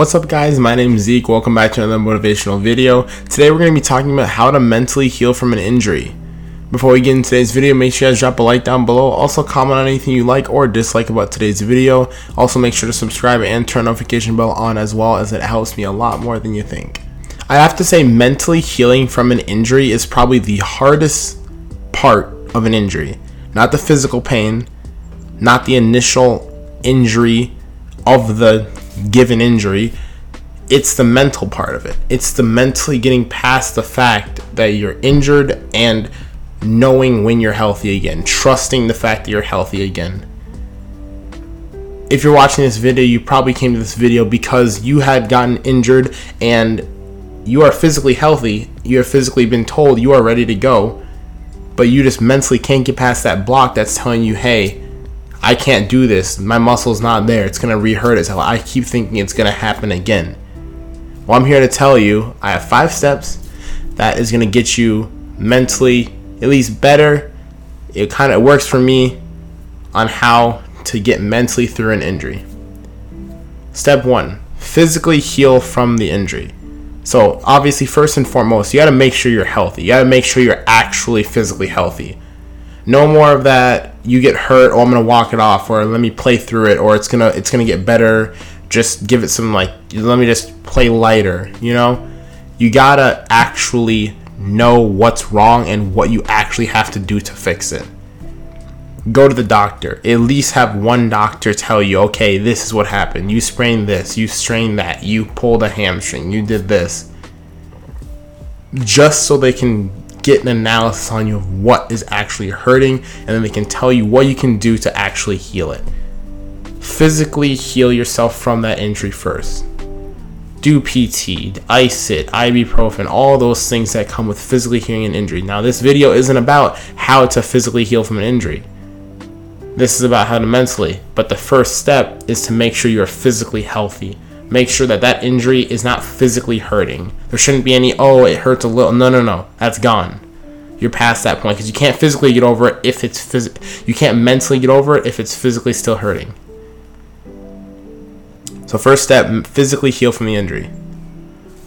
What's up guys, my name is Zeke, welcome back to another motivational video. Today we're going to be talking about how to mentally heal from an injury. Before we get into today's video, make sure you guys drop a like down below. Also comment on anything you like or dislike about today's video. Also make sure to subscribe and turn notification bell on as well as it helps me a lot more than you think. I have to say mentally healing from an injury is probably the hardest part of an injury. Not the physical pain, not the initial injury of the given injury, it's the mental part of it. It's the mentally getting past the fact that you're injured and knowing when you're healthy again, trusting the fact that you're healthy again. If you're watching this video, you probably came to this video because you had gotten injured and you are physically healthy. You have physically been told you are ready to go, but you just mentally can't get past that block that's telling you, hey, I can't do this. My muscle's not there. It's gonna re-hurt itself. I keep thinking it's gonna happen again. Well, I'm here to tell you I have five steps that is gonna get you mentally at least better. It kind of works for me on how to get mentally through an injury. Step one: physically heal from the injury. So obviously, first and foremost, you got to make sure you're healthy. You got to make sure you're actually physically healthy. No more of that. You get hurt. or I'm gonna walk it off, or let me play through it, or it's gonna it's gonna get better. Just give it some like let me just play lighter. You know, you gotta actually know what's wrong and what you actually have to do to fix it. Go to the doctor. At least have one doctor tell you, okay, this is what happened. You sprained this, you strained that, you pulled a hamstring, you did this. Just so they can get an analysis on you of what is actually hurting, and then they can tell you what you can do to actually heal it. Physically heal yourself from that injury first. Do PT, ice it, ibuprofen, all those things that come with physically healing an injury. Now, this video isn't about how to physically heal from an injury. This is about how to mentally, but the first step is to make sure you're physically healthy make sure that that injury is not physically hurting. There shouldn't be any, oh, it hurts a little. No, no, no. That's gone. You're past that point because you can't physically get over it if it's phys- you can't mentally get over it if it's physically still hurting. So first step, physically heal from the injury.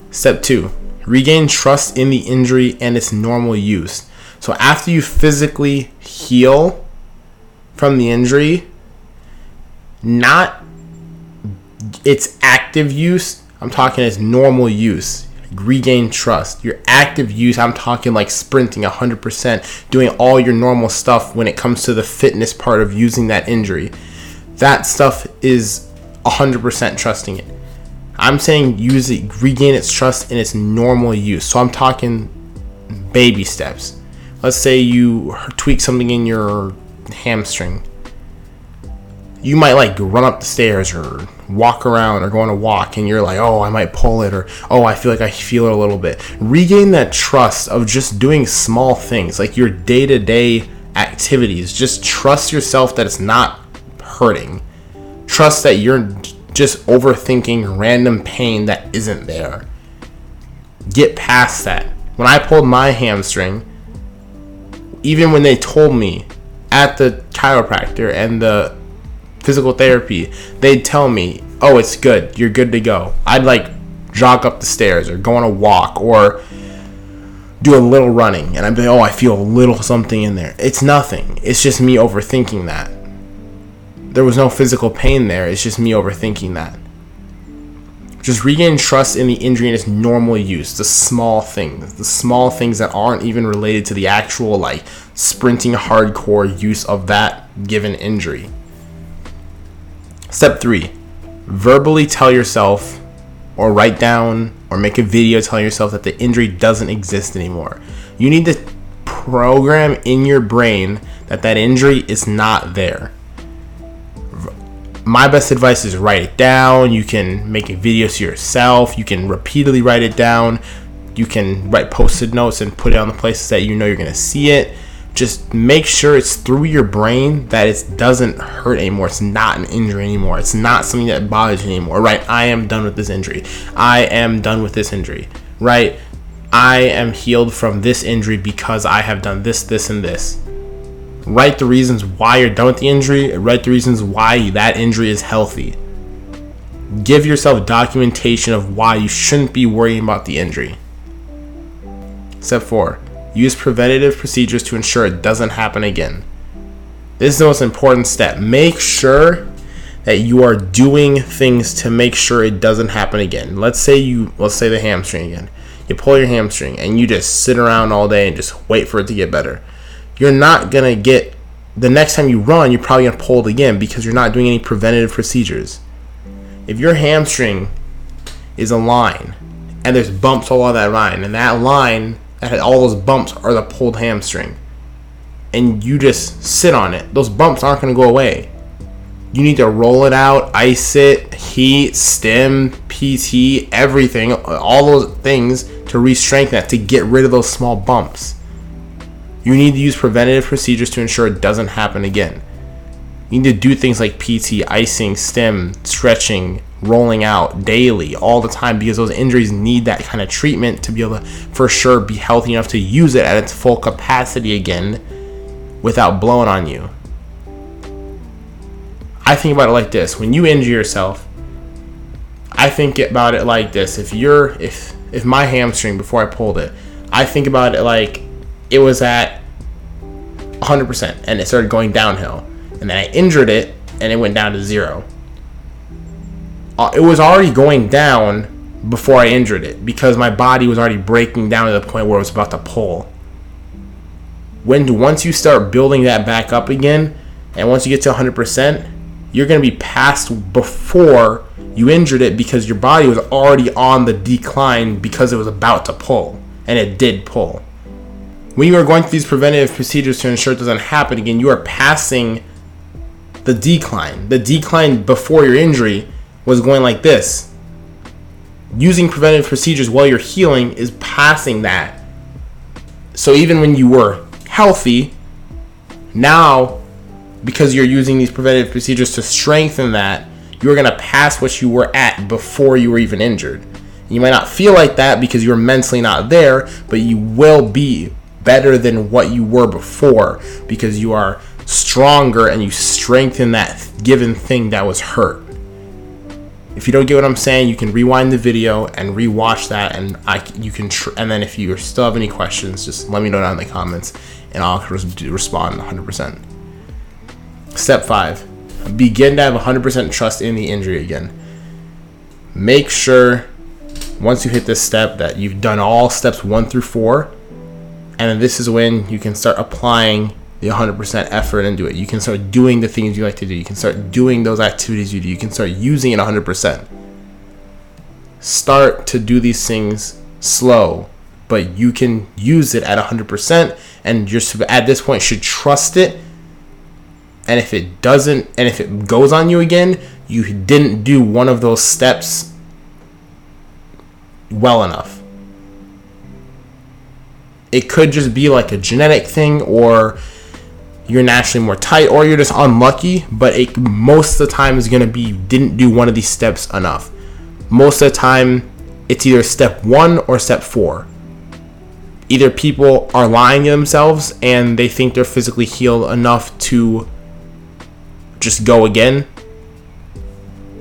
Step 2, regain trust in the injury and its normal use. So after you physically heal from the injury, not its active use, I'm talking as normal use. Regain trust. Your active use, I'm talking like sprinting 100%, doing all your normal stuff when it comes to the fitness part of using that injury. That stuff is 100% trusting it. I'm saying use it, regain its trust in its normal use. So I'm talking baby steps. Let's say you tweak something in your hamstring you might like run up the stairs or walk around or go on a walk and you're like, oh, I might pull it or oh, I feel like I feel it a little bit. Regain that trust of just doing small things like your day to day activities. Just trust yourself that it's not hurting. Trust that you're just overthinking random pain that isn't there. Get past that. When I pulled my hamstring, even when they told me at the chiropractor and the physical therapy, they'd tell me, "Oh, it's good. You're good to go." I'd like jog up the stairs or go on a walk or do a little running and I'd be like, "Oh, I feel a little something in there." It's nothing. It's just me overthinking that. There was no physical pain there. It's just me overthinking that. Just regain trust in the injury and its normal use, the small things, the small things that aren't even related to the actual like sprinting hardcore use of that given injury. Step three, verbally tell yourself or write down or make a video telling yourself that the injury doesn't exist anymore. You need to program in your brain that that injury is not there. My best advice is write it down. You can make a video to yourself. You can repeatedly write it down. You can write post-it notes and put it on the places that you know you're going to see it just make sure it's through your brain that it doesn't hurt anymore. It's not an injury anymore. It's not something that bothers you anymore, right? I am done with this injury. I am done with this injury, right? I am healed from this injury because I have done this, this, and this. Write the reasons why you're done with the injury. Write the reasons why that injury is healthy. give yourself documentation of why you shouldn't be worrying about the injury. Step 4. Use preventative procedures to ensure it doesn't happen again. This is the most important step. Make sure that you are doing things to make sure it doesn't happen again. Let's say you let's say the hamstring again. You pull your hamstring and you just sit around all day and just wait for it to get better. You're not going to get the next time you run, you're probably going to pull it again because you're not doing any preventative procedures. If your hamstring is a line and there's bumps all on that line and that line that all those bumps are the pulled hamstring and you just sit on it, those bumps aren't going to go away you need to roll it out, ice it, heat, stim, PT, everything, all those things to re-strengthen that to get rid of those small bumps. You need to use preventative procedures to ensure it doesn't happen again. You need to do things like PT, icing, stim, stretching, rolling out daily, all the time, because those injuries need that kind of treatment to be able to, for sure, be healthy enough to use it at its full capacity again without blowing on you. I think about it like this: when you injure yourself, I think about it like this. If you're if if my hamstring before I pulled it, I think about it like it was at 100% and it started going downhill, and then I injured it and it went down to zero. Uh, it was already going down before I injured it because my body was already breaking down to the point where it was about to pull. When once you start building that back up again, and once you get to 100%, you're going to be past before you injured it because your body was already on the decline because it was about to pull, and it did pull. When you are going through these preventative procedures to ensure it doesn't happen again, you are passing the decline. The decline before your injury was going like this. Using preventive procedures while you're healing is passing that. So even when you were healthy, now because you're using these preventive procedures to strengthen that, you're going to pass what you were at before you were even injured. You might not feel like that because you're mentally not there, but you will be better than what you were before because you are stronger and you strengthen that given thing that was hurt. If you don't get what I'm saying, you can rewind the video and rewatch that, and I you can tr- and then if you still have any questions, just let me know down in the comments, and I'll respond 100%. Step five, begin to have 100% trust in the injury again. Make sure once you hit this step that you've done all steps one through four, and this is when you can start applying the 100% effort into it. You can start doing the things you like to do. You can start doing those activities you do. You can start using it 100%. Start to do these things slow, but you can use it at 100%, and you're at this point should trust it and if it doesn't and if it goes on you again you didn't do one of those steps well enough it could just be like a genetic thing or you're naturally more tight or you're just unlucky but it most of the time is going to be you didn't do one of these steps enough most of the time it's either step one or step four either people are lying to themselves and they think they're physically healed enough to just go again.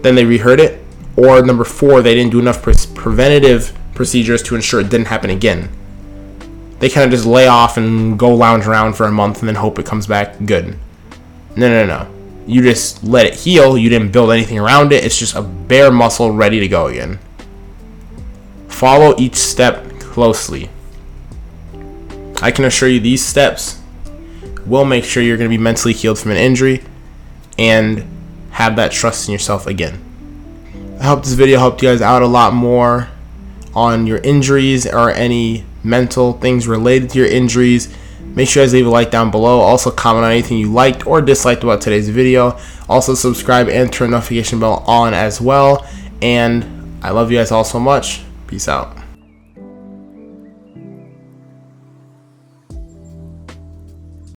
Then they reheard it. Or number four, they didn't do enough pre- preventative procedures to ensure it didn't happen again. They kind of just lay off and go lounge around for a month and then hope it comes back good. No, no, no. You just let it heal. You didn't build anything around it. It's just a bare muscle ready to go again. Follow each step closely. I can assure you these steps will make sure you're going to be mentally healed from an injury and have that trust in yourself again. I hope this video helped you guys out a lot more on your injuries or any mental things related to your injuries. Make sure you guys leave a like down below. Also comment on anything you liked or disliked about today's video. Also subscribe and turn notification bell on as well. And I love you guys all so much. Peace out.